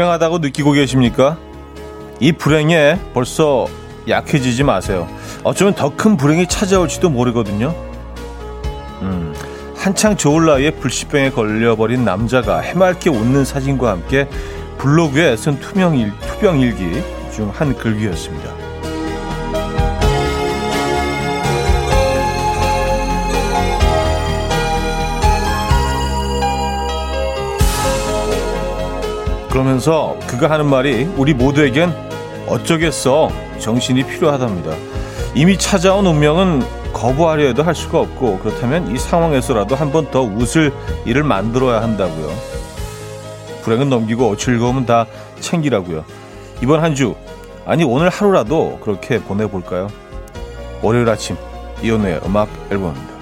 불행하다고 느끼고 계십니까? 이 불행에 벌써 약해지지 마세요. 어쩌면 더 큰 불행이 찾아올지도 모르거든요. 음, 한창 좋을 나이에 불치병에 걸려버린 남자가 해맑게 웃는 사진과 함께 블로그에 쓴 투명 일, 투병 일기 중 한 글귀였습니다. 그러면서 그가 하는 말이 우리 모두에겐 어쩌겠어 정신이 필요하답니다. 이미 찾아온 운명은 거부하려 해도 할 수가 없고 그렇다면 이 상황에서라도 한 번 더 웃을 일을 만들어야 한다고요. 불행은 넘기고 즐거움은 다 챙기라고요. 이번 한 주 아니 오늘 하루라도 그렇게 보내볼까요? 월요일 아침 이연우의 음악 앨범입니다.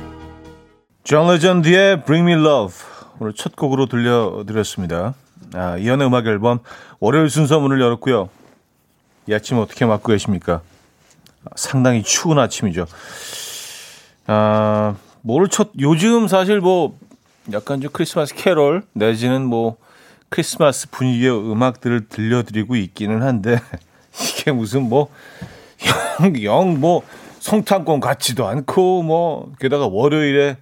존 레전드의 Bring Me Love 오늘 첫 곡으로 들려드렸습니다. 아, 이연의 음악 앨범 월요일 순서 문을 열었고요. 이 아침 어떻게 맞고 계십니까? 상당히 추운 아침이죠. 아, 뭘 첫, 요즘 사실 뭐, 약간 좀 크리스마스 캐롤, 내지는 뭐, 크리스마스 분위기의 음악들을 들려드리고 있기는 한데, 이게 무슨 뭐, 영, 영, 뭐, 성탄권 같지도 않고, 뭐, 게다가 월요일에,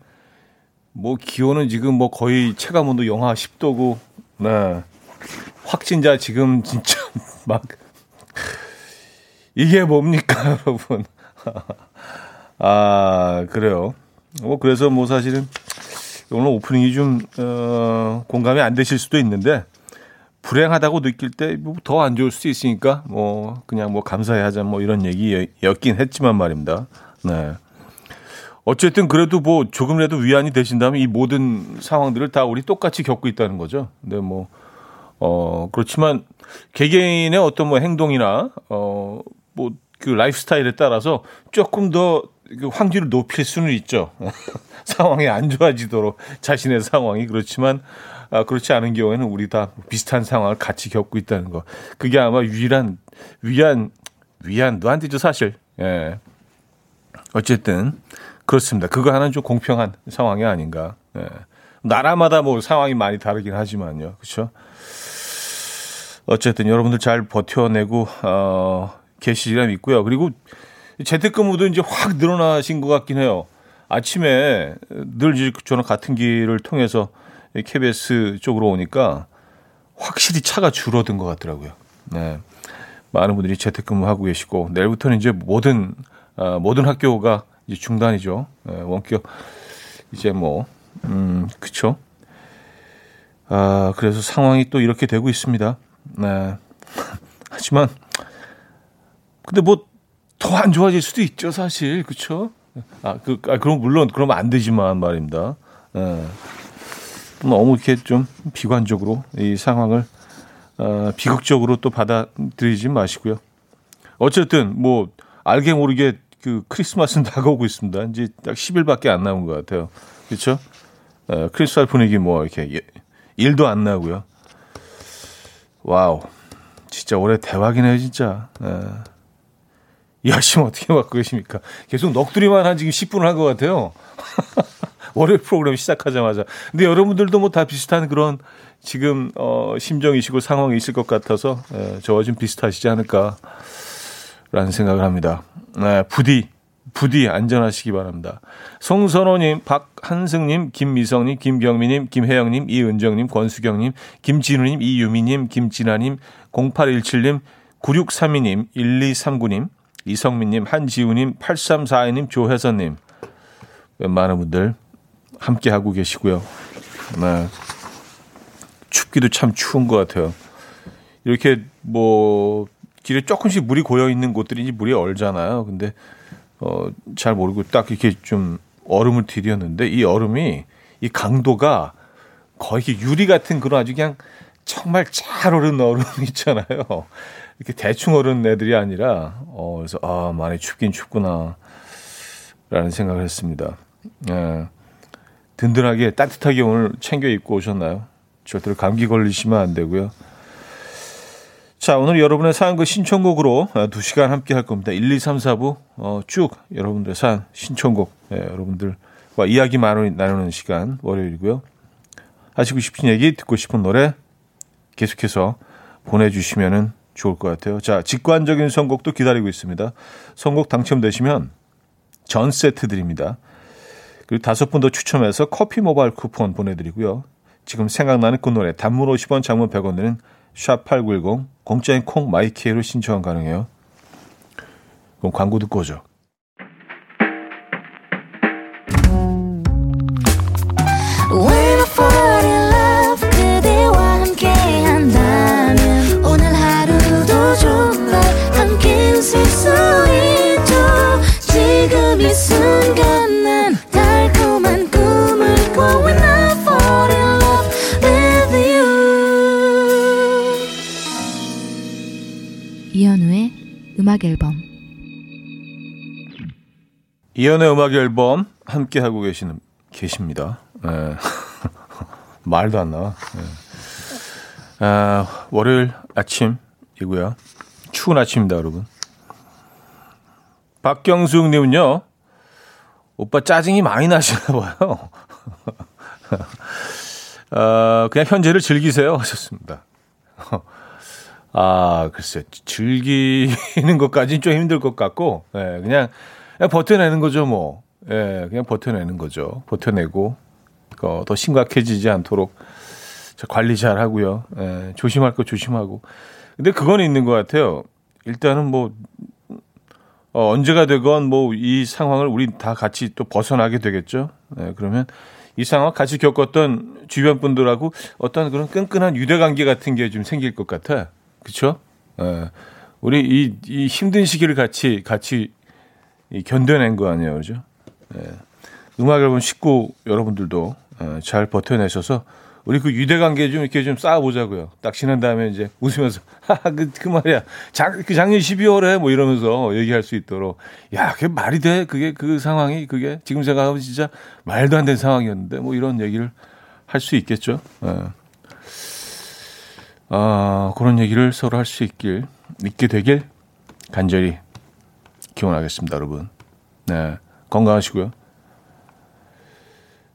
뭐, 기온은 지금 뭐 거의 체감 온도 영하 10도고, 네. 확진자 지금 진짜 막 이게 뭡니까, 여러분? 아, 그래요. 뭐 그래서 뭐 사실은 오늘 오프닝이 좀 어, 공감이 안 되실 수도 있는데 불행하다고 느낄 때 더 안 좋을 수도 있으니까 뭐 그냥 뭐 감사해 하자 뭐 이런 얘기였긴 했지만 말입니다. 네. 어쨌든 그래도 뭐 조금이라도 위안이 되신다면 이 모든 상황들을 다 우리 똑같이 겪고 있다는 거죠. 근데 뭐, 어, 그렇지만 개개인의 어떤 뭐 행동이나, 어, 뭐 그 라이프 스타일에 따라서 조금 더그 확률을 높일 수는 있죠. 상황이 안 좋아지도록 자신의 상황이 그렇지만 아, 그렇지 않은 경우에는 우리 다 비슷한 상황을 같이 겪고 있다는 거. 그게 아마 유일한 위안 위안도 안 되죠 사실. 예. 어쨌든 그렇습니다. 그거 하나는 좀 공평한 상황이 아닌가. 예. 나라마다 뭐 상황이 많이 다르긴 하지만요. 그렇죠? 어쨌든 여러분들 잘 버텨내고 어, 계시리라 믿고요. 그리고 재택근무도 이제 확 늘어나신 것 같긴 해요. 아침에 늘 저는 같은 길을 통해서 KBS 쪽으로 오니까 확실히 차가 줄어든 것 같더라고요. 네. 많은 분들이 재택근무하고 계시고 내일부터는 이제 모든 어, 모든 학교가 이제 중단이죠. 네, 원격 이제 뭐 음, 그쵸. 아, 그래서 상황이 또 이렇게 되고 있습니다. 네. 하지만 근데 뭐 더 안 좋아질 수도 있죠, 사실. 그쵸? 아, 그, 아, 그럼 물론 그러면 안 되지만 말입니다. 네. 너무 이렇게 좀 비관적으로 이 상황을 어, 비극적으로 또 받아들이지 마시고요. 어쨌든 뭐 알게 모르게 그 크리스마스는 다가오고 있습니다. 이제 딱 10일밖에 안 남은 것 같아요. 그렇죠? 어, 크리스마스 분위기 뭐 이렇게 예, 일도 안 나고요. 와우, 진짜 올해 대박이네요, 진짜. 어. 이 아침 어떻게 맞고 계십니까? 계속 넋두리만 한 지금 10분을 한 것 같아요. 월요일 프로그램 시작하자마자. 근데 여러분들도 뭐 다 비슷한 그런 지금 어 심정이시고 상황이 있을 것 같아서 예, 저와 좀 비슷하시지 않을까라는 생각을 합니다. 네, 부디 부디 안전하시기 바랍니다. 송선호님, 박한승님, 김미성님, 김경미님, 김혜영님, 이은정님, 권수경님, 김진우님, 이유미님, 김진아님, 0817님, 9632님, 1239님, 이성민님, 한지우님, 8342님, 조혜선님. 많은 분들 함께 하고 계시고요. 네. 춥기도 참 추운 것 같아요. 이렇게 뭐 길에 조금씩 물이 고여 있는 곳들이 물이 얼잖아요. 근데 어, 잘 모르고 딱 이렇게 좀 얼음을 디뎠는데 이 얼음이 이 강도가 거의 유리 같은 그런 아주 그냥 정말 잘 얼은 얼음 있잖아요. 이렇게 대충 얼은 애들이 아니라 어, 그래서 아 많이 춥긴 춥구나 라는 생각을 했습니다. 예. 든든하게 따뜻하게 오늘 챙겨 입고 오셨나요? 절대로 감기 걸리시면 안 되고요. 자, 오늘 여러분의 사연과 신청곡으로 2시간 함께 할 겁니다. 1, 2, 3, 4부 어, 쭉 여러분들의 사연, 신청곡 예, 여러분들과 이야기 나누는 시간 월요일이고요. 하시고 싶은 얘기, 듣고 싶은 노래 계속해서 보내주시면 좋을 것 같아요. 자, 직관적인 선곡도 기다리고 있습니다. 선곡 당첨되시면 전 세트 드립니다. 그리고 다섯 분 더 추첨해서 커피 모바일 쿠폰 보내드리고요. 지금 생각나는 그 노래 단문 50원 장문 100원 드는 샵8910 공짜인 콩 마이키에로 신청 가능해요. 그럼 광고 듣고 오죠. 이연의 음악 앨범 함께 하고 계시는 계십니다. 네. 말도 안 나와. 네. 아, 월요일 아침이고요. 추운 아침입니다, 여러분. 박경숙님은요, 오빠 짜증이 많이 나시나 봐요. 아, 그냥 현재를 즐기세요 하셨습니다. 아, 글쎄, 즐기는 것까지는 좀 힘들 것 같고, 예, 그냥, 버텨내는 거죠, 뭐. 예, 그냥 버텨내는 거죠. 버텨내고, 어, 더 심각해지지 않도록 관리 잘 하고요. 예, 조심할 거 조심하고. 근데 그건 있는 것 같아요. 일단은 뭐, 어, 언제가 되건 뭐 이 상황을 우리 다 같이 또 벗어나게 되겠죠. 예, 그러면 이 상황 같이 겪었던 주변 분들하고 어떤 그런 끈끈한 유대 관계 같은 게 좀 생길 것 같아. 그렇죠? 예. 우리 이, 이 힘든 시기를 같이 같이 견뎌낸 거 아니에요, 그죠? 예. 음악 앨범 식구 여러분들도 예, 잘 버텨내셔서 우리 그 유대 관계 좀 이렇게 좀 쌓아보자고요. 딱 지난 다음에 이제 웃으면서 하하 그, 그 말이야. 작, 그 작년 12월에 뭐 이러면서 얘기할 수 있도록 야 그게 말이 돼? 그게 그 상황이 그게 지금 생각하면 진짜 말도 안 되는 상황이었는데 뭐 이런 얘기를 할 수 있겠죠. 예. 어, 그런 얘기를 서로 할 수 있길, 있게 되길 간절히 기원하겠습니다, 여러분. 네. 건강하시고요.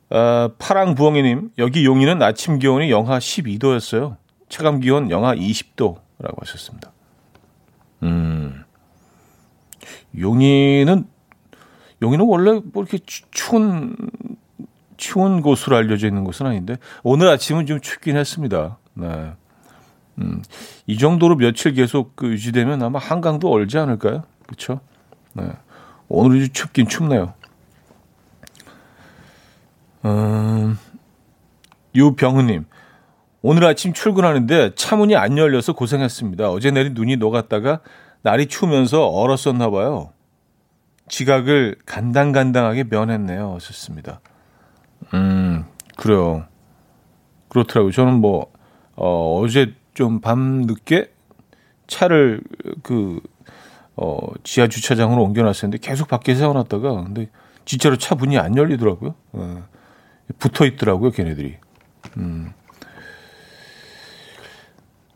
어, 파랑부엉이님, 여기 용인은 아침 기온이 영하 12도였어요. 체감 기온 영하 20도라고 하셨습니다. 음, 용인은, 용인은 원래 뭐 이렇게 추운, 추운 곳으로 알려져 있는 곳은 아닌데, 오늘 아침은 좀 춥긴 했습니다. 네. 음, 이 정도로 며칠 계속 그 유지되면 아마 한강도 얼지 않을까요? 그렇죠? 네. 오늘은 춥긴 춥네요. 음, 유병우님, 오늘 아침 출근하는데 차문이 안 열려서 고생했습니다. 어제 내린 눈이 녹았다가 날이 추우면서 얼었었나 봐요. 지각을 간당간당하게 면했네요. 좋습니다. 음, 그래요. 그렇더라고요. 저는 뭐, 어, 어제 좀 밤 늦게 차를 그, 어, 지하 주차장으로 옮겨놨었는데 계속 밖에 세워놨다가 근데 진짜로 차 문이 안 열리더라고요. 어, 붙어 있더라고요, 걔네들이. 음.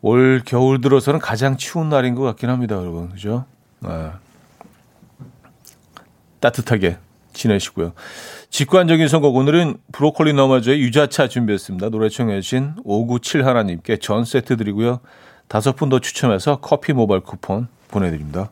올 겨울 들어서는 가장 추운 날인 것 같긴 합니다, 여러분. 그죠? 아. 따뜻하게 지내시고요. 직관적인 선곡 오늘은 브로콜리 너마저의 유자차 준비했습니다. 노래 청해 주신 597 하나님께 전 세트 드리고요. 다섯 분 더 추첨해서 커피 모바일 쿠폰 보내드립니다.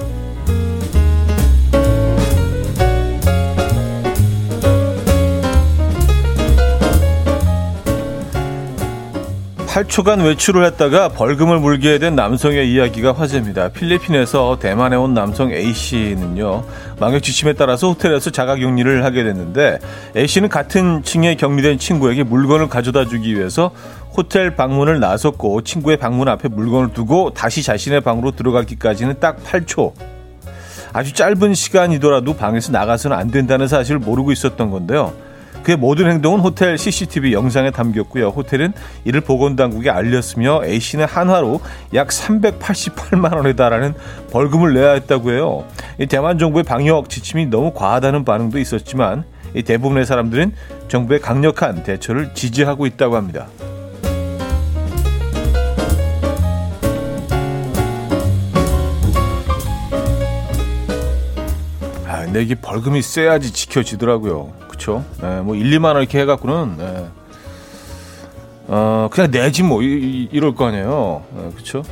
8초간 외출을 했다가 벌금을 물게 된 남성의 이야기가 화제입니다. 필리핀에서 대만에 온 남성 A씨는요, 망역 지침에 따라서 호텔에서 자가 격리를 하게 됐는데, A씨는 같은 층에 격리된 친구에게 물건을 가져다 주기 위해서 호텔 방문을 나섰고, 친구의 방문 앞에 물건을 두고 다시 자신의 방으로 들어가기까지는 딱 8초. 아주 짧은 시간이더라도 방에서 나가서는 안 된다는 사실을 모르고 있었던 건데요. 그의 모든 행동은 호텔 CCTV 영상에 담겼고요. 호텔은 이를 보건당국에 알렸으며 A씨는 한화로 약 388만 원에 달하는 벌금을 내야 했다고 해요. 대만 정부의 방역 지침이 너무 과하다는 반응도 있었지만 대부분의 사람들은 정부의 강력한 대처를 지지하고 있다고 합니다. 아, 근데 이게 벌금이 세야지 지켜지더라고요. 그쵸? 네, 뭐 1, 2만 원 이렇게 해갖고는, 네. 어, 그냥 내지 뭐, 이, 이 럴거 아니에요. 네, 그쵸?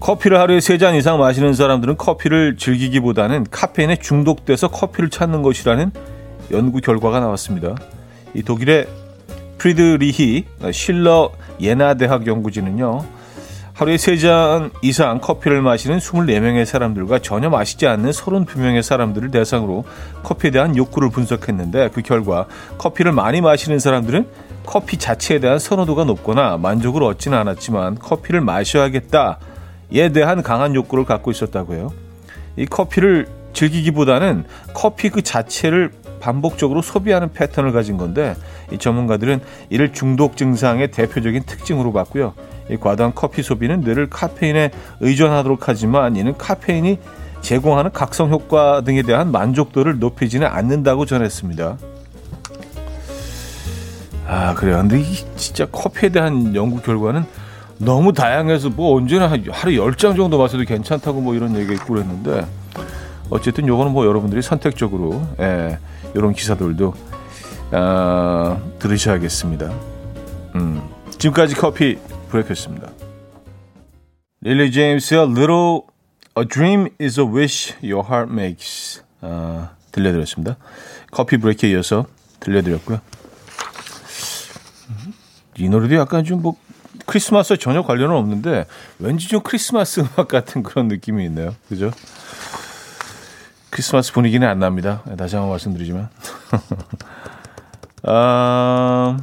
커피를 하루에 3잔 이상 마시는 사람들은 커피를 즐기기보다는 카페인에 중독돼서 커피를 찾는 것이라는 연구 결과가 나왔습니다. 이 독일의 프리드리히 실러 예나 대학 연구진은요. 하루에 3잔 이상 커피를 마시는 24명의 사람들과 전혀 마시지 않는 32명의 사람들을 대상으로 커피에 대한 욕구를 분석했는데 그 결과 커피를 많이 마시는 사람들은 커피 자체에 대한 선호도가 높거나 만족을 얻지는 않았지만 커피를 마셔야겠다 에 대한 강한 욕구를 갖고 있었다고 해요. 이 커피를 즐기기보다는 커피 그 자체를 반복적으로 소비하는 패턴을 가진 건데 이 전문가들은 이를 중독 증상의 대표적인 특징으로 봤고요. 이 과다한 커피 소비는 뇌를 카페인에 의존하도록 하지만 이는 카페인이 제공하는 각성 효과 등에 대한 만족도를 높이지는 않는다고 전했습니다. 아 그래요. 근데 이 진짜 커피에 대한 연구 결과는 너무 다양해서 뭐 언제나 하루 열장 정도 마셔도 괜찮다고 뭐 이런 얘기가 있고 그랬는데 어쨌든 요거는 뭐 여러분들이 선택적으로 예, 이런 기사들도 아, 들으셔야겠습니다. 음, 지금까지 커피 브레이크였습니다. 릴리 제임스의 Little A Dream is a Wish Your Heart Makes 아, 들려드렸습니다. 커피 브레이크에 이어서 들려드렸고요. 이 노래도 약간 좀 뭐 크리스마스에 전혀 관련은 없는데 왠지 좀 크리스마스 음악 같은 그런 느낌이 있네요. 그죠? 크리스마스 분위기는 안 납니다. 다시 한번 말씀드리지만. 아,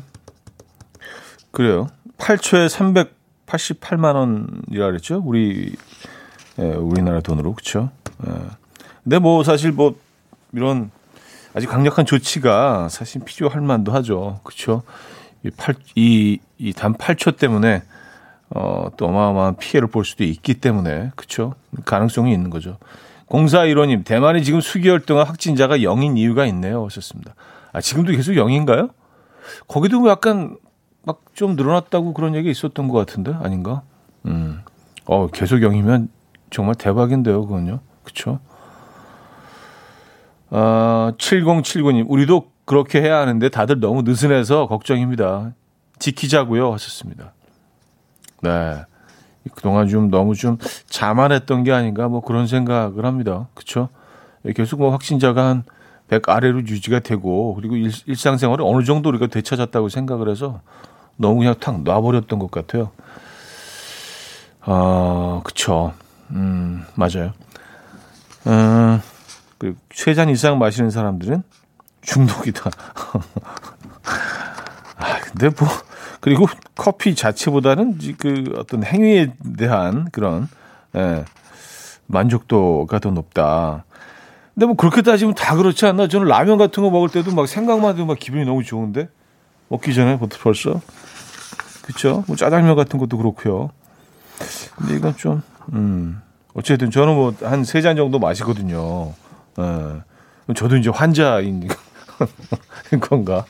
그래요. 8초에 388만 원이라 그랬죠? 우리, 예, 우리나라 돈으로. 그쵸? 예. 근데 뭐 사실 뭐 이런 아주 강력한 조치가 사실 필요할 만도 하죠. 그쵸? 이 8, 이, 이단 8초 때문에 어, 또 어마어마한 피해를 볼 수도 있기 때문에 그쵸 가능성이 있는 거죠. 공사 1호님 대만이 지금 수개월 동안 확진자가 0인 이유가 있네요. 하셨습니다. 아 지금도 계속 0인가요? 거기도 뭐 약간 막 좀 늘어났다고 그런 얘기 있었던 것 같은데 아닌가? 음, 어 계속 0이면 정말 대박인데요, 그건요. 그쵸? 아, 7079님, 우리도 그렇게 해야 하는데 다들 너무 느슨해서 걱정입니다. 지키자고요 하셨습니다. 네. 그동안 좀 너무 좀 자만했던 게 아닌가 뭐 그런 생각을 합니다. 그렇죠? 계속 뭐 확진자가 한 100 아래로 유지가 되고 그리고 일, 일상생활을 어느 정도 우리가 되찾았다고 생각을 해서 너무 그냥 탁 놔버렸던 것 같아요. 아, 그쵸. 음, 맞아요. 음, 그, 세잔 이상 마시는 사람들은 중독이다. 아, 근데 뭐, 그리고 커피 자체보다는 그 어떤 행위에 대한 그런, 예, 만족도가 더 높다. 근데 뭐 그렇게 따지면 다 그렇지 않나? 저는 라면 같은 거 먹을 때도 막 생각만 해도 막 기분이 너무 좋은데? 먹기 전에 벌써? 그쵸? 뭐 짜장면 같은 것도 그렇고요. 근데 이건 좀, 음, 어쨌든 저는 뭐 한 세 잔 정도 마시거든요. 예. 저도 이제 환자인 건가?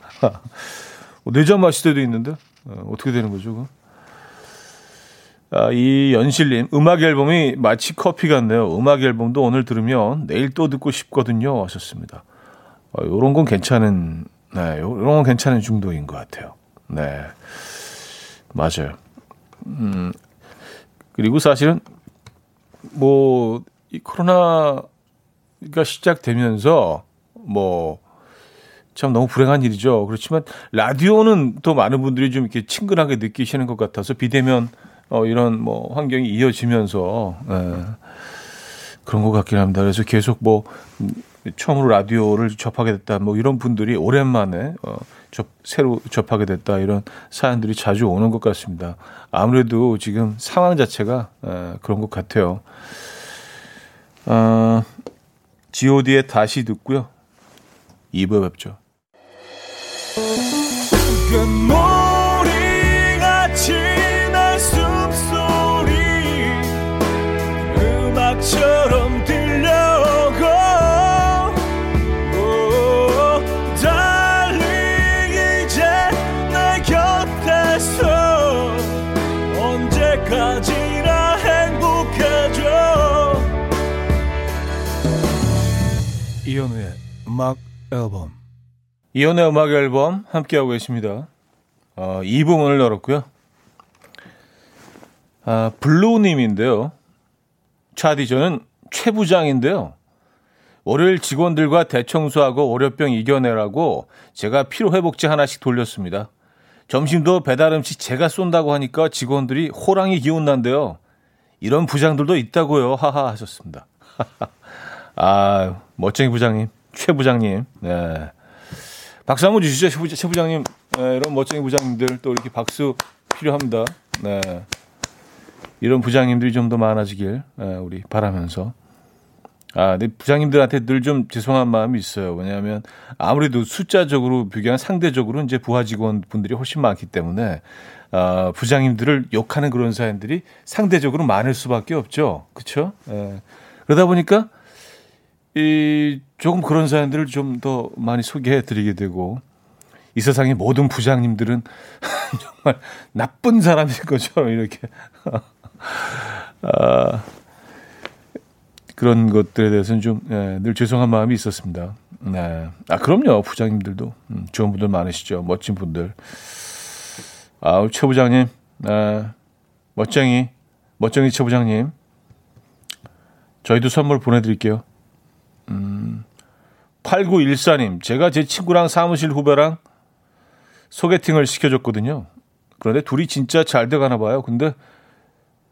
네잔 마실 때도 있는데 어, 떻게 되는 거죠? 아, 이 연실님 음악 앨범이 마치 커피 같네요. 음악 앨범도 오늘 들으면 내일 또 듣고 싶거든요. 하셨습니다. 어, 요런 건 괜찮은 네, 요런 건 괜찮은 중독인 것 같아요. 네, 맞아요. 음, 그리고 사실은 뭐 이 코로나가 시작되면서 뭐 참 너무 불행한 일이죠. 그렇지만 라디오는 또 많은 분들이 좀 이렇게 친근하게 느끼시는 것 같아서 비대면 어, 이런 뭐 환경이 이어지면서 예, 그런 것 같긴 합니다. 그래서 계속 뭐 처음으로 라디오를 접하게 됐다 뭐 이런 분들이 오랜만에 어, 접, 새로 접하게 됐다 이런 사연들이 자주 오는 것 같습니다. 아무래도 지금 상황 자체가 에, 그런 것 같아요. 어, G.O.D의 다시 듣고요. 2부에 뵙죠. 음악 앨범 이연우의 음악 앨범 함께하고 계십니다. 어, 2부 문을 열었고요. 아, 블루님인데요. 차디 저는 최 부장인데요. 월요일 직원들과 대청소하고 월요병 이겨내라고 제가 피로회복제 하나씩 돌렸습니다. 점심도 배달 음식 제가 쏜다고 하니까 직원들이 호랑이 기운 난대요. 이런 부장들도 있다고요. 하하 하셨습니다. 아, 멋쟁이 부장님, 최 부장님. 네. 박수 한번 주시죠, 최 부장님. 네, 이런 멋쟁이 부장님들 또 이렇게 박수 필요합니다. 네. 이런 부장님들이 좀 더 많아지길 네, 우리 바라면서. 아, 근데 부장님들한테 늘 좀 죄송한 마음이 있어요. 왜냐하면 아무래도 숫자적으로 비교하면 상대적으로 이제 부하 직원분들이 훨씬 많기 때문에 아, 부장님들을 욕하는 그런 사연들이 상대적으로 많을 수밖에 없죠. 그렇죠? 예. 그러다 보니까 이 조금 그런 사연들을 좀 더 많이 소개해 드리게 되고 이 세상의 모든 부장님들은 정말 나쁜 사람인 것처럼 이렇게 아, 그런 것들에 대해서는 좀늘 예, 죄송한 마음이 있었습니다. 네. 아 그럼요 부장님들도 음, 좋은 분들 많으시죠 멋진 분들. 아최 부장님, 네. 멋쟁이 멋쟁이 최 부장님, 저희도 선물 보내드릴게요. 음, 8914님, 제가 제 친구랑 사무실 후배랑 소개팅을 시켜줬거든요. 그런데 둘이 진짜 잘 돼가나 봐요. 근데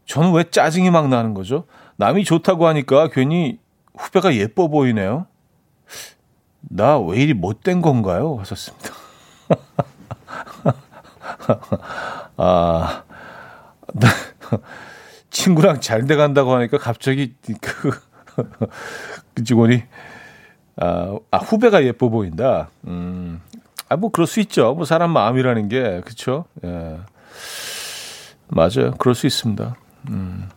저는 왜 짜증이 막 나는 거죠? 남이 좋다고 하니까 괜히 후배가 예뻐 보이네요. 나 왜 이리 못된 건가요? 하셨습니다. 아, 친구랑 잘 돼간다고 하니까 갑자기 그, 그 직원이 아, 아, 후배가 예뻐 보인다. 음, 아, 뭐, 그럴 수 있죠. 뭐, 사람 마음이라는 게, 그쵸? 예. 맞아요. 그럴 수 있습니다. 음.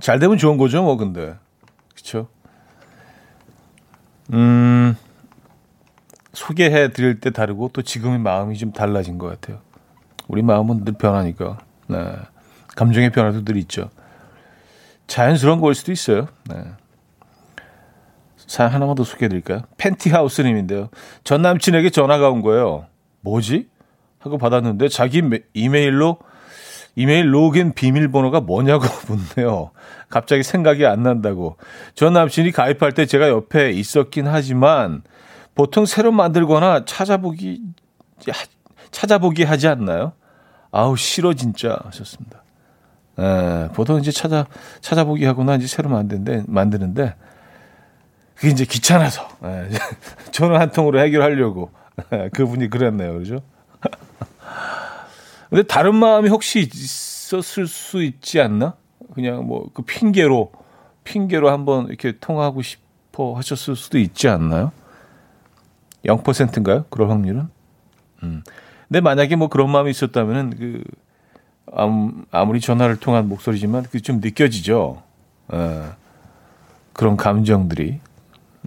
잘 되면 좋은 거죠, 뭐, 근데. 그쵸? 음, 소개해 드릴 때 다르고 또 지금의 마음이 좀 달라진 것 같아요. 우리 마음은 늘 변하니까. 네. 감정의 변화도 늘 있죠. 자연스러운 걸 수도 있어요. 네. 사연 하나만 더 소개해 드릴까요? 팬티하우스님인데요. 전 남친에게 전화가 온 거예요. 뭐지? 하고 받았는데 자기 이메일로 이메일 로그인 비밀번호가 뭐냐고 묻네요. 갑자기 생각이 안 난다고. 전 남친이 가입할 때 제가 옆에 있었긴 하지만 보통 새로 만들거나 찾아보기 찾아보기 하지 않나요? 아우 싫어 진짜 하셨습니다. 에, 보통 이제 찾아 찾아보기 하거나 이제 새로 만드는데 만드는데 그게 이제 귀찮아서 에, 전화 한 통으로 해결하려고 에, 그분이 그랬네요, 그죠? 근데 다른 마음이 혹시 있었을 수 있지 않나? 그냥 뭐 그 핑계로 핑계로 한번 이렇게 통화하고 싶어 하셨을 수도 있지 않나요? 0%인가요? 그럴 확률은? 음. 근데 만약에 뭐 그런 마음이 있었다면은 그 아무, 리 전화를 통한 목소리지만 그 좀 느껴지죠. 에, 그런 감정들이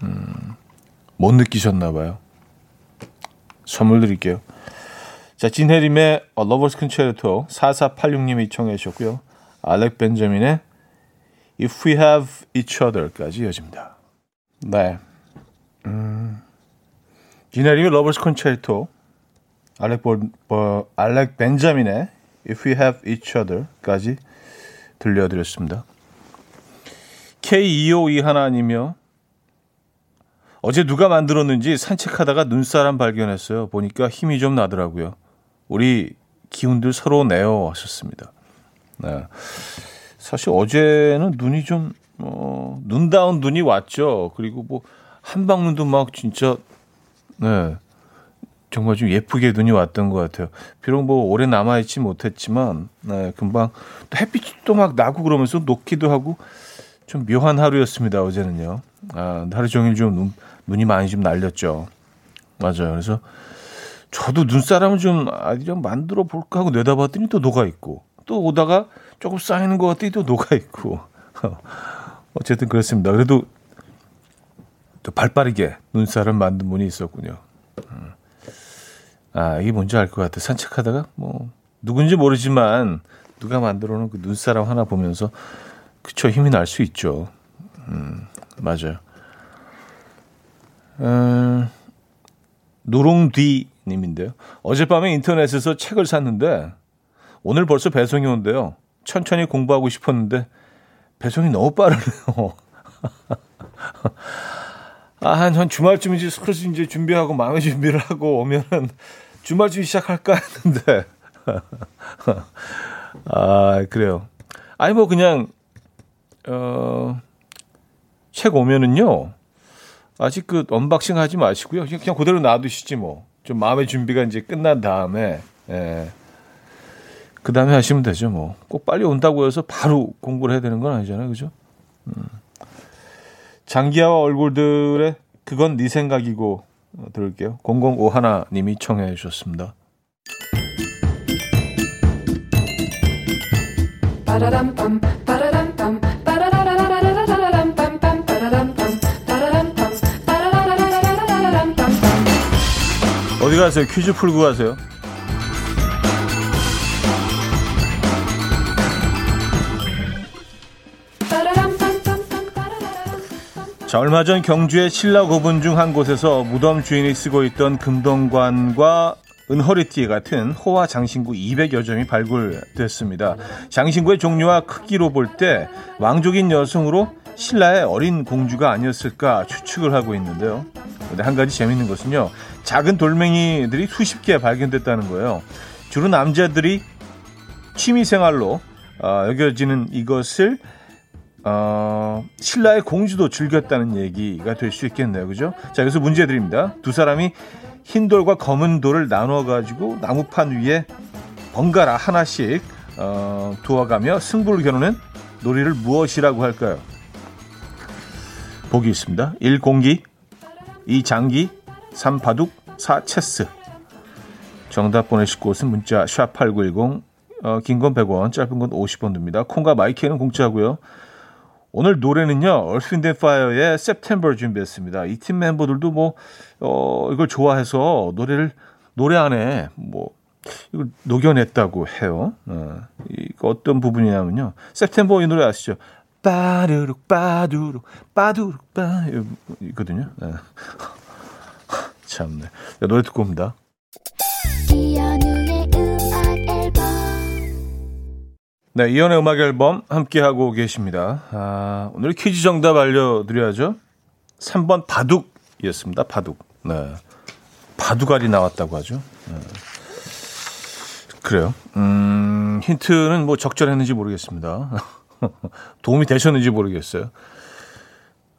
음, 못 느끼셨나 봐요. 선물 드릴게요. 자, 진혜림의 Lover's Concerto 4486님이 청해 주셨고요. 알렉 벤저민의 If We Have Each Other까지 이어집니다. 네. 음, 진혜림의 Lover's Concerto 알렉, 알렉 벤저민의 If We Have Each Other까지 들려드렸습니다. K252 하나님이요. 어제 누가 만들었는지 산책하다가 눈사람 발견했어요. 보니까 힘이 좀 나더라고요. 우리 기운들 서로 내어 하셨습니다. 네. 사실 어제는 눈이 좀, 어, 눈다운 눈이 왔죠. 그리고 뭐, 한방눈도 막 진짜, 네. 정말 좀 예쁘게 눈이 왔던 것 같아요. 비록 뭐 오래 남아있지 못했지만, 네, 금방 또 햇빛도 막 나고 그러면서 녹기도 하고 좀 묘한 하루였습니다. 어제는요. 아, 하루 종일 좀 눈, 눈이 많이 좀 날렸죠. 맞아요. 그래서 저도 눈사람을 좀 아니 좀 만들어 볼까 하고 내다봤더니 또 녹아 있고 또 오다가 조금 쌓이는 것 같더니 또 녹아 있고 어쨌든 그렇습니다. 그래도 또 발빠르게 눈사람 만든 분이 있었군요. 음. 아 이게 뭔지 알 것 같아. 산책하다가 뭐 누군지 모르지만 누가 만들어 놓은 그 눈사람 하나 보면서 그쵸 힘이 날 수 있죠. 음 맞아요. 어, 노롱뒤 님인데요. 어젯밤에 인터넷에서 책을 샀는데 오늘 벌써 배송이 온대요. 천천히 공부하고 싶었는데 배송이 너무 빠르네요. 아, 한, 한 주말쯤 이제 슬슬 이제 준비하고 마음의 준비를 하고 오면은 주말쯤 시작할까 했는데. 아, 그래요. 아니, 뭐 그냥, 어, 책 오면은요. 아직 그 unboxing 하지 마시고요. 그냥, 그냥 그대로 놔두시지 뭐. 좀 마음의 준비가 이제 끝난 다음에, 예. 그 다음에 하시면 되죠, 뭐. 꼭 빨리 온다고 해서 바로 공부를 해야 되는 건 아니잖아요. 그죠? 음. 장기하와 얼굴들의 그건 네 생각이고 어, 들을게요. 005 하나님이 청해 주셨습니다. 어디 가세요? 퀴즈 풀고 가세요. 자, 얼마 전 경주의 신라 고분 중 한 곳에서 무덤 주인이 쓰고 있던 금동관과 은허리띠 같은 호화 장신구 200여 점이 발굴됐습니다. 장신구의 종류와 크기로 볼 때 왕족인 여성으로 신라의 어린 공주가 아니었을까 추측을 하고 있는데요. 근데 한 가지 재밌는 것은요. 작은 돌멩이들이 수십 개 발견됐다는 거예요. 주로 남자들이 취미 생활로 어, 여겨지는 이것을 어, 신라의 공주도 즐겼다는 얘기가 될 수 있겠네요. 그죠? 자, 여기서 문제 드립니다. 두 사람이 흰 돌과 검은 돌을 나눠 가지고 나무판 위에 번갈아 하나씩 어, 두어가며 승부를 겨누는 놀이를 무엇이라고 할까요? 보기 있습니다. 1. 공기 2. 장기 3. 바둑 4. 체스 정답 보내실 곳은 문자 샵8910 어, 긴건 100원 짧은 건 50원 듭니다. 콩과 마이크는 공짜고요. 오늘 노래는요, Wind Fire의 September 준비했습니다. 이 팀 멤버들도 뭐, 어, 이걸 좋아해서 노래를, 노래 안에 뭐, 이걸 녹여냈다고 해요. 어, 이거 어떤 부분이냐면요. September 이 노래 아시죠? 빠르륵, 빠두룩, 빠두룩, 빠, 이거든요. 네. 참네. 노래 듣고 옵니다. 네, 이연의 음악 앨범 함께하고 계십니다. 아, 오늘 퀴즈 정답 알려드려야죠. 3번 바둑이었습니다. 바둑. 네. 바둑알이 나왔다고 하죠. 네. 그래요. 음, 힌트는 뭐 적절했는지 모르겠습니다. 도움이 되셨는지 모르겠어요.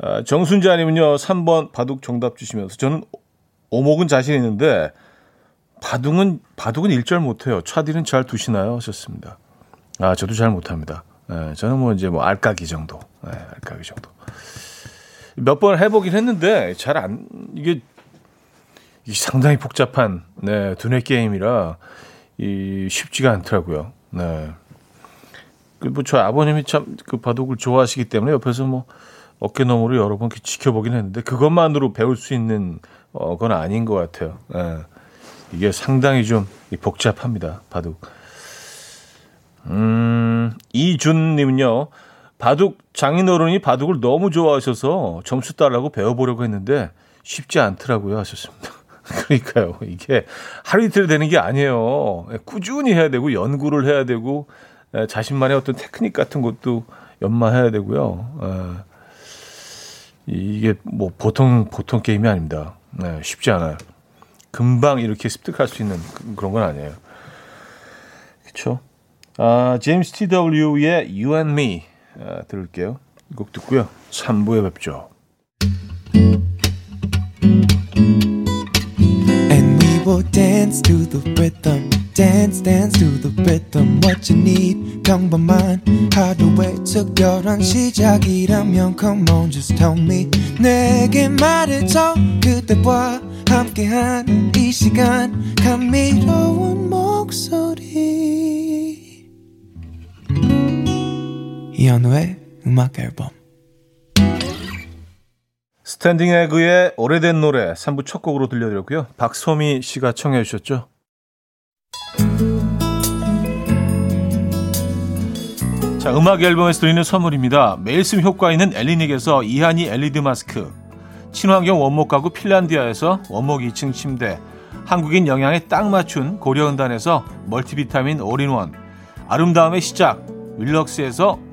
아, 정순자님은요, 3번 바둑 정답 주시면서 저는 오목은 자신 있는데 바둑은 바둑은 일절 못해요. 차디는 잘 두시나요? 하셨습니다. 아, 저도 잘 못합니다. 네, 저는 뭐 이제 뭐 알까기 정도. 네, 알까기 정도. 몇 번 해보긴 했는데 잘 안, 이게, 이게 상당히 복잡한, 네, 두뇌 게임이라 이 쉽지가 않더라고요. 네. 그, 뭐, 저 아버님이 참 그 바둑을 좋아하시기 때문에 옆에서 뭐 어깨 너머로 여러 번 지켜보긴 했는데 그것만으로 배울 수 있는 어, 건 아닌 것 같아요. 네. 이게 상당히 좀 복잡합니다. 바둑. 음, 이준님은요, 바둑, 장인어른이 바둑을 너무 좋아하셔서 점수 따라고 배워보려고 했는데 쉽지 않더라고요. 하셨습니다. 그러니까요. 이게 하루 이틀 되는 게 아니에요. 꾸준히 해야 되고, 연구를 해야 되고, 자신만의 어떤 테크닉 같은 것도 연마해야 되고요. 이게 뭐 보통, 보통 게임이 아닙니다. 네, 쉽지 않아요. 금방 이렇게 습득할 수 있는 그런 건 아니에요. 그렇죠? 아, 제임스 T.W.의 You and Me 아, 들을게요. 곡 듣고요. 3부에 뵙죠. Will dance to the rhythm. dance dance to the rhythm what you need 평범한 하루의 특별한 시작이라면 come on just tell me 내게 말해줘 그대와 함께한 이 시간 감 이현우의 음악 앨범 스탠딩 에그의 오래된 노래 3부 첫 곡으로 들려드렸고요. 박소미 씨가 청해 주셨죠. 자, 음악 앨범에서 드리는 선물입니다. 매일 쓴 효과 있는 엘리닉에서 이하니 LED 마스크 친환경 원목 가구 핀란디아에서 원목 2층 침대, 한국인 영양에 딱 맞춘 고려은단에서 멀티비타민 올인원, 아름다움의 시작 윌럭스에서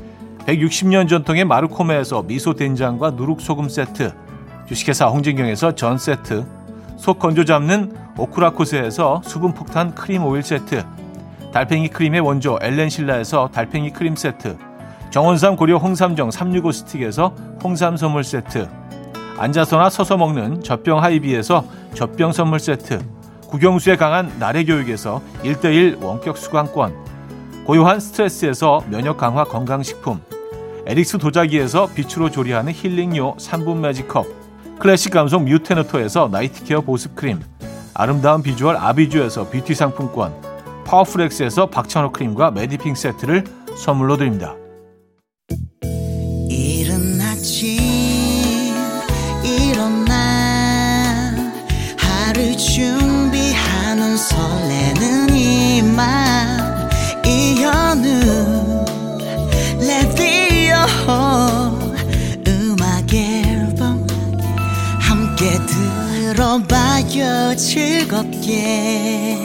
160년 전통의 마르코메에서 미소 된장과 누룩 소금 세트, 주식회사 홍진경에서 전 세트, 속 건조 잡는 오크라코스에서 수분 폭탄 크림 오일 세트, 달팽이 크림의 원조 엘렌실라에서 달팽이 크림 세트, 정원삼 고려 홍삼정 365 스틱에서 홍삼 선물 세트, 앉아서나 서서 먹는 젖병 하이비에서 젖병 선물 세트, 국영수에 강한 나래 교육에서 1대1 원격 수강권, 고요한 스트레스에서 면역 강화 건강식품, 에릭스 도자기에서 빛으로 조리하는 힐링요 3분 매직컵, 클래식 감성 뮤테너토에서 night care 보습 크림, 아름다운 비주얼 아비주에서 뷰티 상품권, 파워풀엑스에서 박찬호 크림과 메디핑 세트를 선물로 드립니다. 설레는 이맘 들어봐요 즐겁게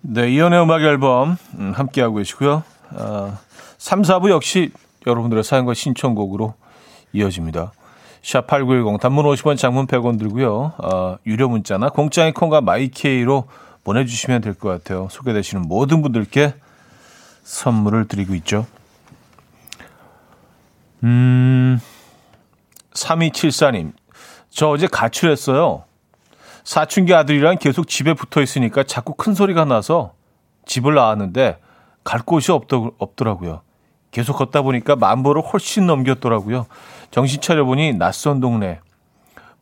네, 이연의 음악 앨범 음, 함께하고 계시고요. 어, 3, 4부 역시 여러분들의 사연과 신청곡으로 이어집니다. 샵8910 단문 50원 장문 100원 들고요. 어, 유료 문자나 공짜인 콩과 마이케이로 보내주시면 될 것 같아요. 소개되시는 모든 분들께 선물을 드리고 있죠. 음, 3274님. 저 어제 가출했어요. 사춘기 아들이랑 계속 집에 붙어 있으니까 자꾸 큰 소리가 나서 집을 나왔는데 갈 곳이 없더, 없더라고요. 계속 걷다 보니까 만보를 훨씬 넘겼더라고요. 정신 차려보니 낯선 동네.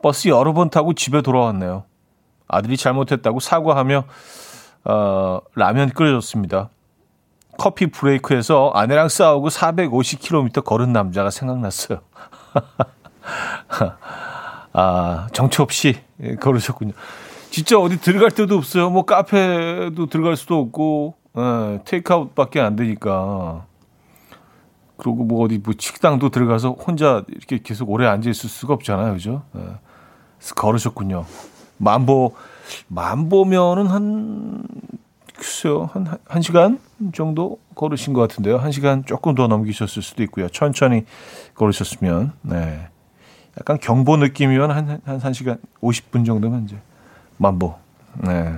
버스 여러 번 타고 집에 돌아왔네요. 아들이 잘못했다고 사과하며 어, 라면 끓여줬습니다. 커피 브레이크에서 아내랑 싸우고 450km 걸은 남자가 생각났어요. 아, 정처 없이 걸으셨군요. 진짜 어디 들어갈 데도 없어요. 뭐 카페도 들어갈 수도 없고, 예, 테이크아웃밖에 안 되니까. 그리고 뭐 어디 뭐 식당도 들어가서 혼자 이렇게 계속 오래 앉아 있을 수가 없잖아요. 그죠? 예. 그래서 걸으셨군요. 만보, 만보면은 한, 글쎄요, 한, 한 시간 정도 걸으신 것 같은데요. 한 시간 조금 더 넘기셨을 수도 있고요. 천천히 걸으셨으면, 네. 약간 경보 느낌이면 한, 한 1시간 50분 정도면 이제 만보. 네.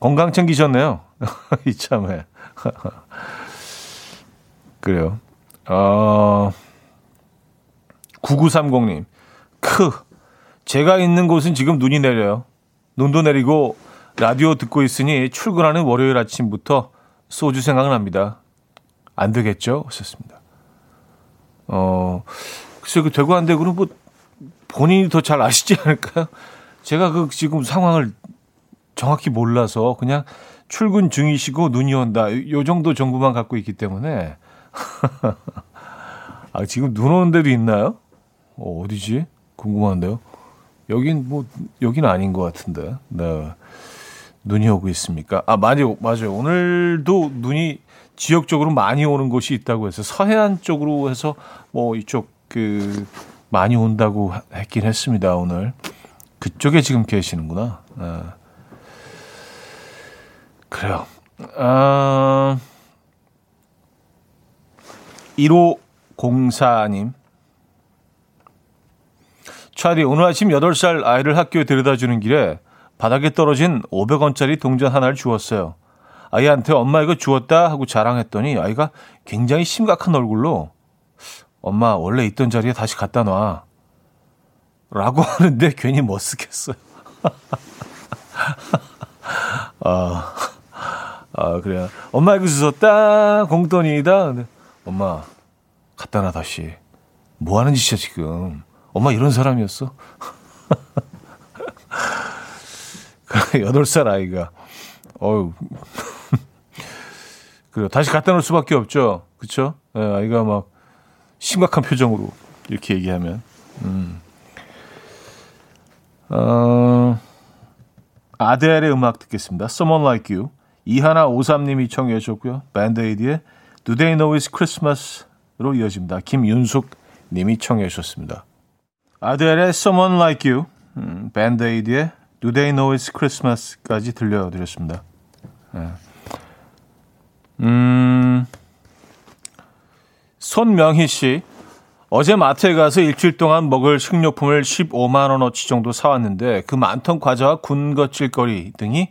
건강 챙기셨네요. 이참에. 그래요. 어, 9930님. 크. 제가 있는 곳은 지금 눈이 내려요. 눈도 내리고 라디오 듣고 있으니 출근하는 월요일 아침부터 소주 생각납니다. 안 되겠죠? 하셨습니다. 어, 글쎄, 그 되고 안 되고는 뭐 본인이 더 잘 아시지 않을까요? 제가 그 지금 상황을 정확히 몰라서 그냥 출근 중이시고 눈이 온다. 요 정도 정보만 갖고 있기 때문에. 아, 지금 눈 오는 데도 있나요? 어, 어디지? 궁금한데요. 여긴 뭐, 여긴 아닌 것 같은데. 네. 눈이 오고 있습니까? 아, 많이, 맞아요. 오늘도 눈이 지역적으로 많이 오는 곳이 있다고 해서 서해안 쪽으로 해서 뭐 이쪽 그 많이 온다고 했긴 했습니다, 오늘. 그쪽에 지금 계시는구나. 네. 그래요. 아, 1504님. 차디, 오늘 아침 8살 아이를 학교에 데려다 주는 길에 바닥에 떨어진 500원짜리 동전 하나를 주었어요. 아이한테 엄마 이거 주었다 하고 자랑했더니 아이가 굉장히 심각한 얼굴로 엄마 원래 있던 자리에 다시 갖다 놔. 라고 하는데 괜히 멋쓰겠어요. 아, 아, 그래요. 엄마 이거 주웠다. 공돈이다. 엄마, 갖다 놔, 다시. 뭐 하는 짓이야, 지금. 엄마 이런 사람이었어? 여덟 살 아이가. 어유 그래요. 다시 갖다 놓을 수밖에 없죠. 그쵸? 네, 아이가 막 심각한 표정으로 이렇게 얘기하면. 음. 어, 아델의 음악 듣겠습니다. Someone Like You. 이하나 오삼님이 청해 주셨고요. 밴드에이드의 Do They Know It's Christmas로 이어집니다. 김윤숙 님이 청해 주셨습니다. 아델의 Someone Like You, 음, 밴드에이드의 Do They Know It's Christmas까지 들려드렸습니다. 네. 음, 손명희 씨. 어제 마트에 가서 일주일 동안 먹을 식료품을 15만 원어치 정도 사왔는데 그 많던 과자와 군것질거리 등이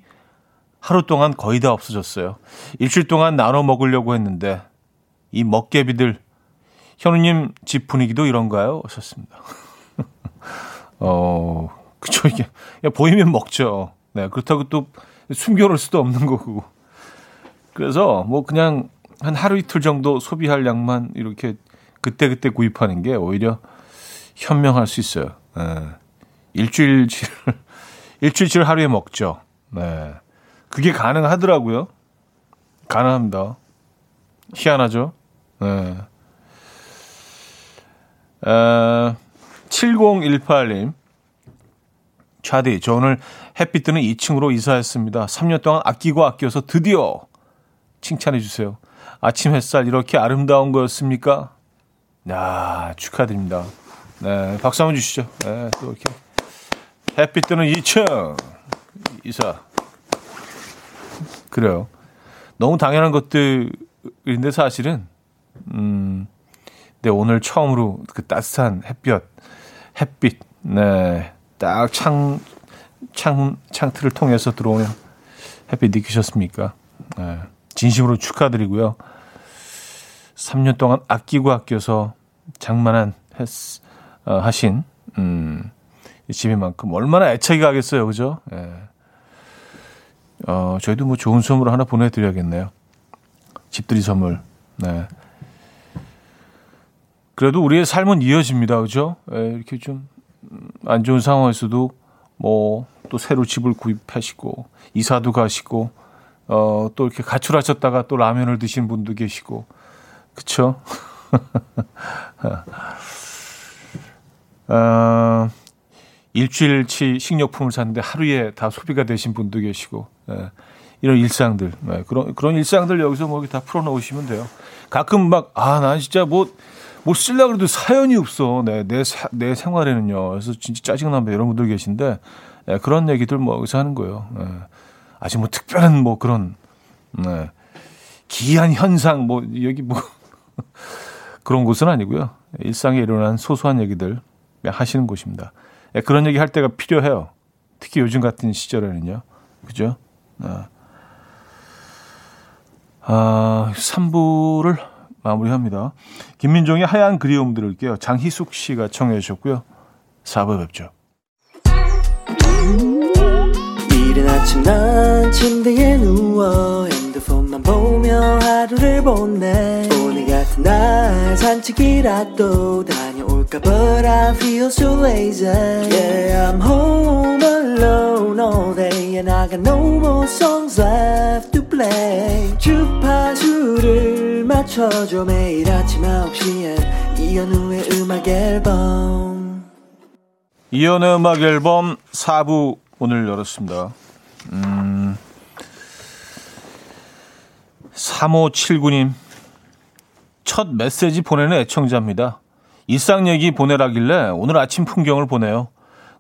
하루 동안 거의 다 없어졌어요. 일주일 동안 나눠 먹으려고 했는데 이 먹개비들 현우님 집 분위기도 이런가요? 하셨습니다. 어, 그쵸 이게 보이면 먹죠. 네 그렇다고 또 숨겨놓을 수도 없는 거고. 그래서 뭐 그냥 한 하루 이틀 정도 소비할 양만 이렇게 그때 그때 구입하는 게 오히려 현명할 수 있어요. 네. 일주일치 일주일치를 하루에 먹죠. 네. 그게 가능하더라고요. 가능합니다. 희한하죠? 네. 어, 7018님. 차디, 저 오늘 햇빛 드는 2층으로 이사했습니다. 3년 동안 아끼고 아껴서 드디어 칭찬해 주세요. 아침 햇살 이렇게 아름다운 거였습니까? 야, 축하드립니다. 네, 박수 한번 주시죠. 네, 또 이렇게 햇빛 뜨는 2층 이사. 그래요. 너무 당연한 것들인데 사실은 음, 네, 오늘 처음으로 그 따뜻한 햇볕, 햇빛, 네, 딱 창, 창, 창틀을 통해서 들어오는 햇빛 느끼셨습니까? 네, 진심으로 축하드리고요. 3년 동안 아끼고 아껴서 장만한 했, 어, 하신 음, 집인만큼 얼마나 애착이 가겠어요, 그죠? 예. 어, 저희도 뭐 좋은 선물 하나 보내드려야겠네요. 집들이 선물. 네. 그래도 우리의 삶은 이어집니다, 그죠? 예, 이렇게 좀 안 좋은 상황에서도 뭐 또 새로 집을 구입하시고 이사도 가시고 어, 또 이렇게 가출하셨다가 또 라면을 드신 분도 계시고 그쵸? 어, 일주일치 식료품을 샀는데 하루에 다 소비가 되신 분도 계시고 예, 이런 일상들 예, 그런 그런 일상들 여기서 뭐 다 풀어놓으시면 돼요. 가끔 막 아 난 진짜 뭐뭐 뭐 쓰려 그래도 사연이 없어 내내내 내 생활에는요. 그래서 진짜 짜증납니다. 이런 분들 계신데 예, 그런 얘기들 뭐 여기서 하는 거예요. 예, 아직 뭐 특별한 뭐 그런 네, 기이한 현상 뭐 여기 뭐 그런 곳은 아니고요. 일상에 일어난 소소한 얘기들 하시는 곳입니다. 예, 그런 얘기 할 때가 필요해요. 특히 요즘 같은 시절에는요. 그죠? 아, 아 3부를 마무리합니다. 김민종의 하얀 그리움 들을게요. 장희숙 씨가 청해 주셨고요. 4부 뵙죠. 이른 아침 난 침대에 누워 핸드폰만 보며 하루를 보내 오늘 같은 날 산책이라도 다 녀올까 But I feel so lazy Yeah I'm home alone all day And I got no more songs left to play 주파수를 맞춰줘 매일 아침 9시에 이현우의 음악 앨범 이현우의 음악 앨범 4부 오늘 열었습니다 음... 3579님, 첫 메시지 보내는 애청자입니다. 일상 얘기 보내라길래 오늘 아침 풍경을 보내요.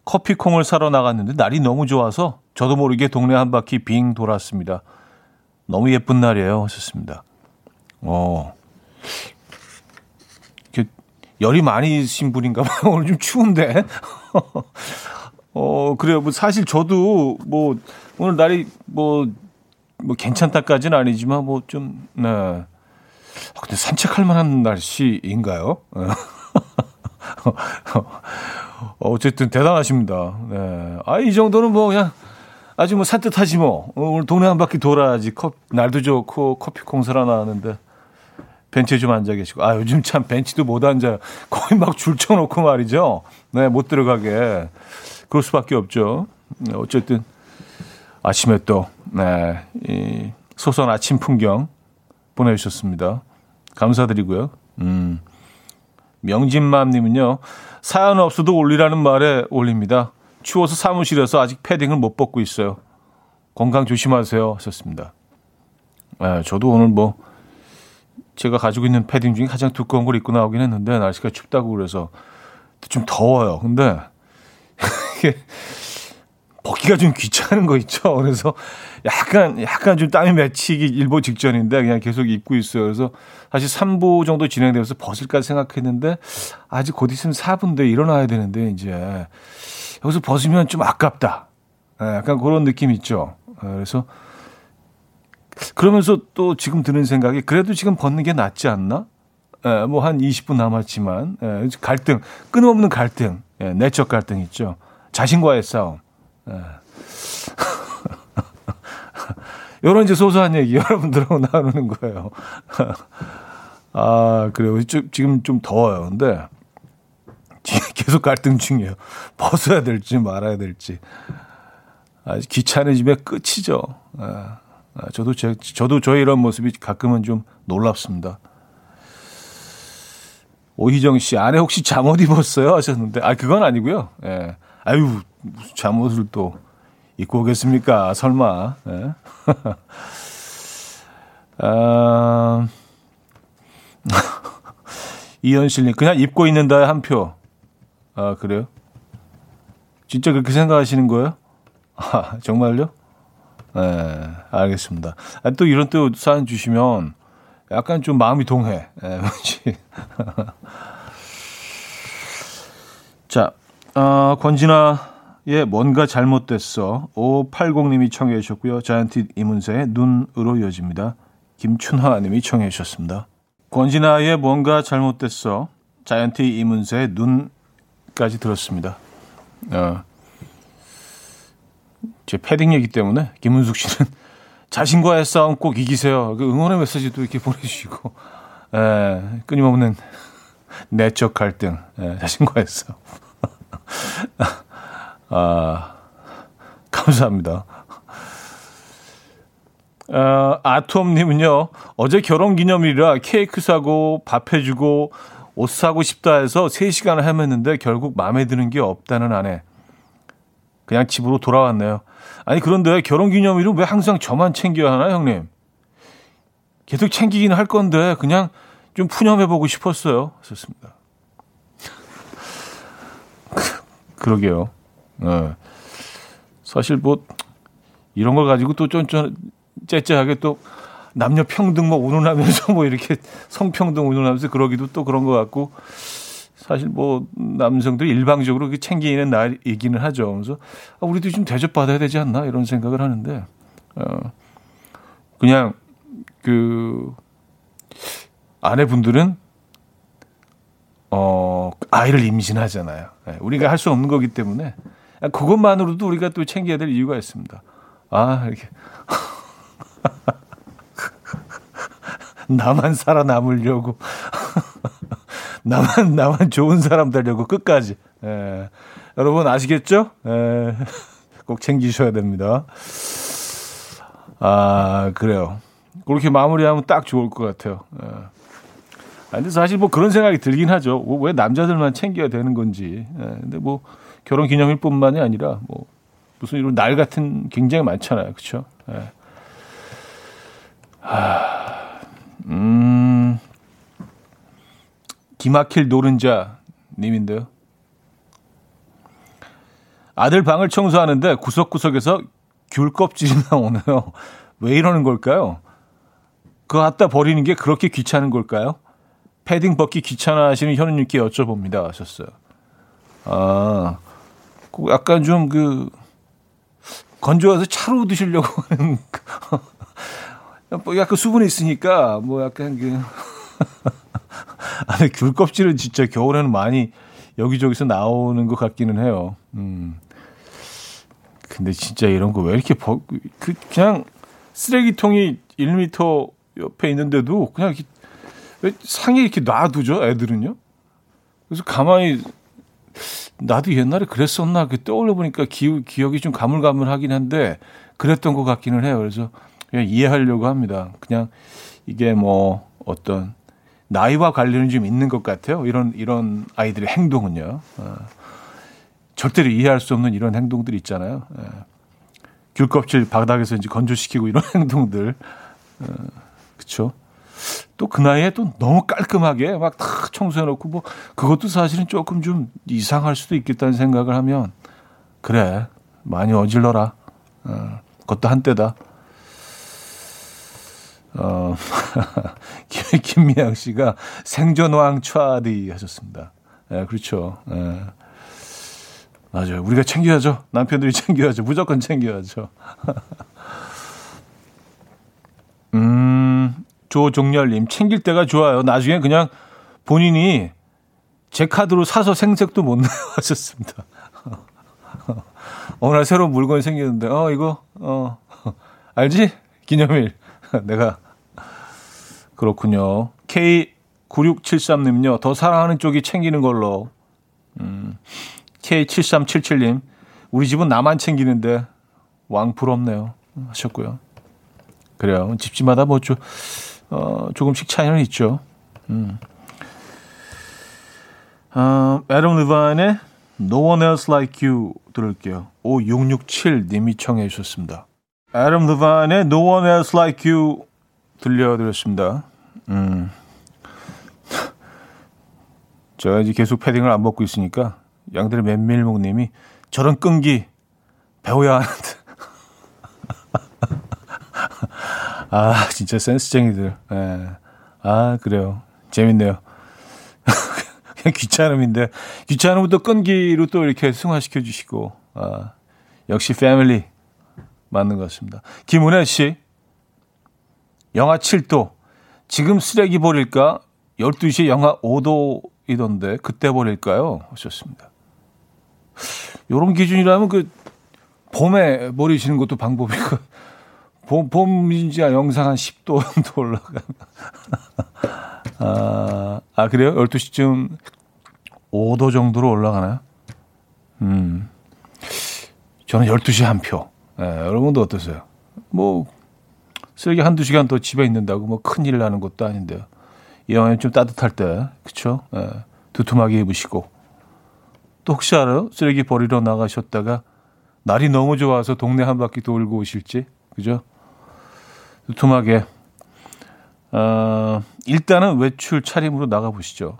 커피콩을 사러 나갔는데 날이 너무 좋아서 저도 모르게 동네 한 바퀴 빙 돌았습니다. 너무 예쁜 날이에요. 하셨습니다. 어. 열이 많이 신 분인가 봐요. 오늘 좀 추운데. 어, 그래요. 뭐 사실 저도 뭐 오늘 날이 뭐, 뭐 괜찮다까지는 아니지만 뭐 좀, 네. 아, 근데 산책할 만한 날씨인가요? 어쨌든 대단하십니다. 네. 아, 이 정도는 뭐 그냥 아주 뭐 산뜻하지 뭐. 어, 오늘 동네 한 바퀴 돌아야지. 컵, 날도 좋고 커피 콩사라 나왔는데. 벤치에 좀 앉아 계시고. 아, 요즘 참 벤치도 못 앉아요. 거의 막 줄쳐놓고 말이죠. 네, 못 들어가게. 그럴 수밖에 없죠. 네, 어쨌든 아침에 또, 네, 이 소소한 아침 풍경 보내주셨습니다. 감사드리고요. 음. 명진맘님은요, 사연 없어도 올리라는 말에 올립니다. 추워서 사무실에서 아직 패딩을 못 벗고 있어요. 건강 조심하세요. 하셨습니다. 네, 저도 오늘 뭐, 제가 가지고 있는 패딩 중에 가장 두꺼운 걸 입고 나오긴 했는데, 날씨가 춥다고 그래서 좀 더워요. 근데, 벗기가 좀 귀찮은 거 있죠. 그래서 약간, 약간 좀 땀이 맺히기 일보 직전인데 그냥 계속 입고 있어요. 그래서 사실 3부 정도 진행되면서 벗을까 생각했는데 아직 곧 있으면 4부인데 일어나야 되는데 이제 여기서 벗으면 좀 아깝다. 네, 약간 그런 느낌 있죠. 네, 그래서 그러면서 또 지금 드는 생각이 그래도 지금 벗는 게 낫지 않나? 예, 뭐한 20분 남았지만 예, 갈등 끊임없는 갈등 예, 내적 갈등 있죠 자신과의 싸움 이런 이제 소소한 얘기 여러분들하고 나누는 거예요. 아, 그래요. 지금 좀 더워요. 근데 계속 갈등 중이에요. 벗어야 될지 말아야 될지. 아주 귀찮은집에 끝이죠. 아, 아, 저도 제, 저도 저의 이런 모습이 가끔은 좀 놀랍습니다. 오희정 씨, 안에 혹시 잠옷 입었어요? 하셨는데, 아, 그건 아니고요. 예. 아유, 무슨 잠옷을 또 입고 오겠습니까? 설마. 예? 아, 이현실님, 그냥 입고 있는다에 한 표. 아, 그래요? 진짜 그렇게 생각하시는 거예요? 아, 정말요? 네, 알겠습니다. 아, 또 이런 또 사연 주시면 약간 좀 마음이 동해. 네, 자, 어, 권진아 의 뭔가 잘못됐어. 580님이 청해 주셨고요. 자이언티 이문세의 눈으로 이어집니다. 김춘하 님이 청해 주셨습니다. 권진아의 뭔가 잘못됐어. 자이언티 이문세의 눈까지 들었습니다. 어. 제 패딩 얘기 때문에 김은숙 씨는 자신과의 싸움 꼭 이기세요. 그 응원의 메시지도 이렇게 보내주시고, 에, 예, 끊임없는 내적 갈등, 에, 예, 자신과의 싸움. 아, 감사합니다. 어, 아톰님은요, 어제 결혼 기념일이라 케이크 사고 밥 해주고 옷 사고 싶다 해서 3시간을 헤맸는데 결국 마음에 드는 게 없다는 아내. 그냥 집으로 돌아왔네요. 아니, 그런데 결혼 기념일은 왜 항상 저만 챙겨야 하나, 형님? 계속 챙기긴 할 건데, 그냥 좀 푸념해보고 싶었어요. 좋습니다. 그러게요. 네. 사실 뭐 이런 걸 가지고 또 쫀쫀 째째하게 또 남녀 평등 뭐 운운하면서 뭐 이렇게 성평등 운운하면서 그러기도 또 그런 것 같고 사실 뭐 남성들이 일방적으로 챙기는 날이기는 하죠. 그래서 아, 우리도 좀 대접받아야 되지 않나 이런 생각을 하는데 어 그냥 그 아내분들은 어, 아이를 임신하잖아요. 네, 우리가 할 수 없는 거기 때문에 그것만으로도 우리가 또 챙겨야 될 이유가 있습니다. 아, 이렇게. 나만 살아남으려고. 나만, 나만 좋은 사람 되려고 끝까지. 예. 여러분 아시겠죠? 예. 꼭 챙기셔야 됩니다. 아, 그래요. 그렇게 마무리하면 딱 좋을 것 같아요. 예. 아, 근데 사실 뭐 그런 생각이 들긴 하죠. 뭐왜 남자들만 챙겨야 되는 건지. 예, 근데 뭐 결혼 기념일뿐만이 아니라 뭐 무슨 이런 날 같은 굉장히 많잖아요. 그렇죠? 예. 하, 음, 기막힐 노른자 님인데요. 아들 방을 청소하는데 구석구석에서 귤 껍질이 나오네요. 왜 이러는 걸까요? 그거 갖다 버리는 게 그렇게 귀찮은 걸까요? 패딩 벗기 귀찮아 하시는 현우님께 여쭤봅니다. 하셨어요. 아, 그 약간 좀 그, 건조해서 차로 드시려고 하는, 뭐 약간 수분이 있으니까, 뭐 약간 그, 아니, 귤 껍질은 진짜 겨울에는 많이 여기저기서 나오는 것 같기는 해요. 음. 근데 진짜 이런 거 왜 이렇게 버, 그 그냥 쓰레기통이 1미터 옆에 있는데도 그냥 이렇게 왜 상에 이렇게 놔두죠 애들은요? 그래서 가만히 나도 옛날에 그랬었나 그 떠올려 보니까 기, 기억이 좀 가물가물하긴 한데 그랬던 것 같기는 해요. 그래서 그냥 이해하려고 합니다. 그냥 이게 뭐 어떤 나이와 관련이 좀 있는 것 같아요. 이런 이런 아이들의 행동은요. 어. 절대로 이해할 수 없는 이런 행동들 있잖아요. 예. 귤껍질 바닥에서 이제 건조시키고 이런 행동들. 어, 그쵸? 또 그 나이에 또 너무 깔끔하게 막 다 청소해놓고 뭐 그것도 사실은 조금 좀 이상할 수도 있겠다는 생각을 하면 그래 많이 어질러라. 어, 그것도 한때다. 어, 김미양 씨가 생존왕 차디 하셨습니다. 예, 그렇죠. 예. 맞아요. 우리가 챙겨야죠. 남편들이 챙겨야죠. 무조건 챙겨야죠. 음, 조종렬님, 챙길 때가 좋아요. 나중에 그냥 본인이 제 카드로 사서 생색도 못 내요. 하셨습니다. 오늘 새로운 물건이 생겼는데, 어, 이거, 어, 알지? 기념일. 내가. 그렇군요. K9673님요. 더 사랑하는 쪽이 챙기는 걸로. 음, K7377님, 우리 집은 나만 챙기는데 왕 부럽네요. 하셨고요. 그래요. 집집마다 뭐 조, 어, 조금씩 차이는 있죠. 음. 어, 에덤 리반의 No One Else Like You 들을게요. 5667님이 청해 주셨습니다. 에덤 리반의 No One Else Like You 들려드렸습니다. 음. 제가 이제 계속 패딩을 안 벗고 있으니까 양들의 맨밀목님이 저런 끈기 배워야 하는데. 아, 진짜 센스쟁이들. 예. 아, 그래요. 재밌네요. 그냥 귀찮음인데, 또 끈기로 또 이렇게 승화시켜 주시고, 아, 역시 패밀리 맞는 것 같습니다. 김은혜 씨, 영하 7도. 지금 쓰레기 버릴까? 12시에 영하 5도이던데, 그때 버릴까요? 하셨습니다. 요런 기준이라면 그 봄에 버리시는 것도 방법이고 봄, 봄인지야 영상 한 10도 정도 올라가. 아, 아, 그래요? 12시쯤 5도 정도로 올라가나요? 음. 저는 12시 한 표. 예, 여러분도 어떠세요? 뭐, 쓰레기 한두 시간 더 집에 있는다고 뭐 큰일 나는 것도 아닌데요. 이 영화는 좀 따뜻할 때, 그쵸? 예, 두툼하게 입으시고. 또 혹시 알아요? 쓰레기 버리러 나가셨다가 날이 너무 좋아서 동네 한 바퀴 돌고 오실지, 그죠? 두툼하게. 어, 일단은 외출 차림으로 나가보시죠.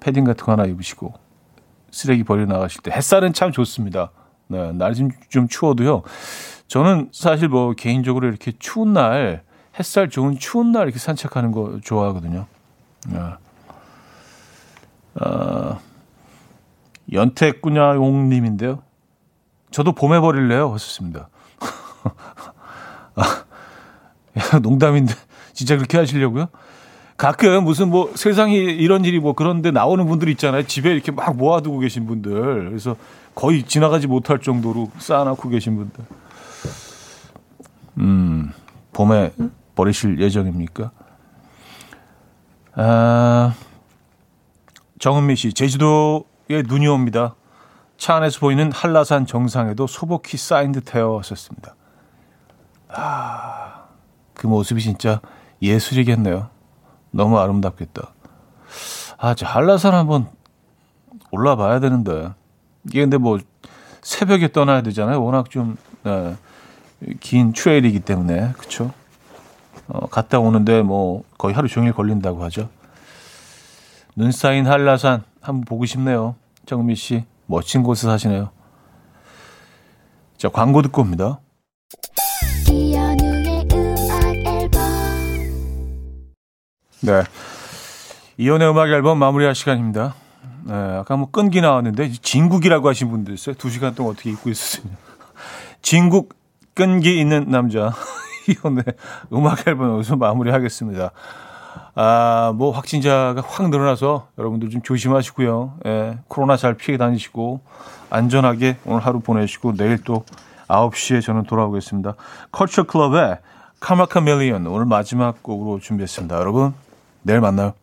패딩 같은 거 하나 입으시고. 쓰레기 버리러 나가실 때. 햇살은 참 좋습니다. 네, 날이 좀, 좀 추워도요. 저는 사실 뭐 개인적으로 이렇게 추운 날, 햇살 좋은 추운 날 이렇게 산책하는 거 좋아하거든요. 네. 어, 연태꾸냐용님인데요. 저도 봄에 버릴래요. 하셨습니다. 아, 농담인데 진짜 그렇게 하시려고요? 가끔 무슨 뭐 세상에 이런 일이 뭐 그런데 나오는 분들 있잖아요. 집에 이렇게 막 모아두고 계신 분들. 그래서 거의 지나가지 못할 정도로 쌓아놓고 계신 분들. 음, 봄에 버리실 예정입니까? 아, 정은미 씨, 제주도에 눈이 옵니다. 차 안에서 보이는 한라산 정상에도 소복히 쌓인 듯해요. 하셨습니다. 아, 그 모습이 진짜 예술이겠네요. 너무 아름답겠다. 아, 저 한라산 한번 올라봐야 되는데. 이게 근데 뭐 새벽에 떠나야 되잖아요. 워낙 좀, 네, 긴 트레일이기 때문에. 그쵸? 어, 갔다 오는데 뭐 거의 하루 종일 걸린다고 하죠. 눈 쌓인 한라산 한번 보고 싶네요. 정미 씨. 멋진 곳에 사시네요. 자, 광고 듣고 옵니다. 네. 이연의 음악 앨범 마무리할 시간입니다. 네, 아까 뭐 끈기 나왔는데 진국이라고 하신 분들 있어요. 두 시간 동안 어떻게 입고 있었어요. 진국 끈기 있는 남자 이연의 음악 앨범 여기서 마무리하겠습니다. 아, 뭐 확진자가 확 늘어나서 여러분들 좀 조심하시고요. 예, 코로나 잘 피해 다니시고 안전하게 오늘 하루 보내시고 내일 또 9시에 저는 돌아오겠습니다. 컬처 클럽의 카마카멜리언 오늘 마지막 곡으로 준비했습니다. 여러분, 내일 만나요.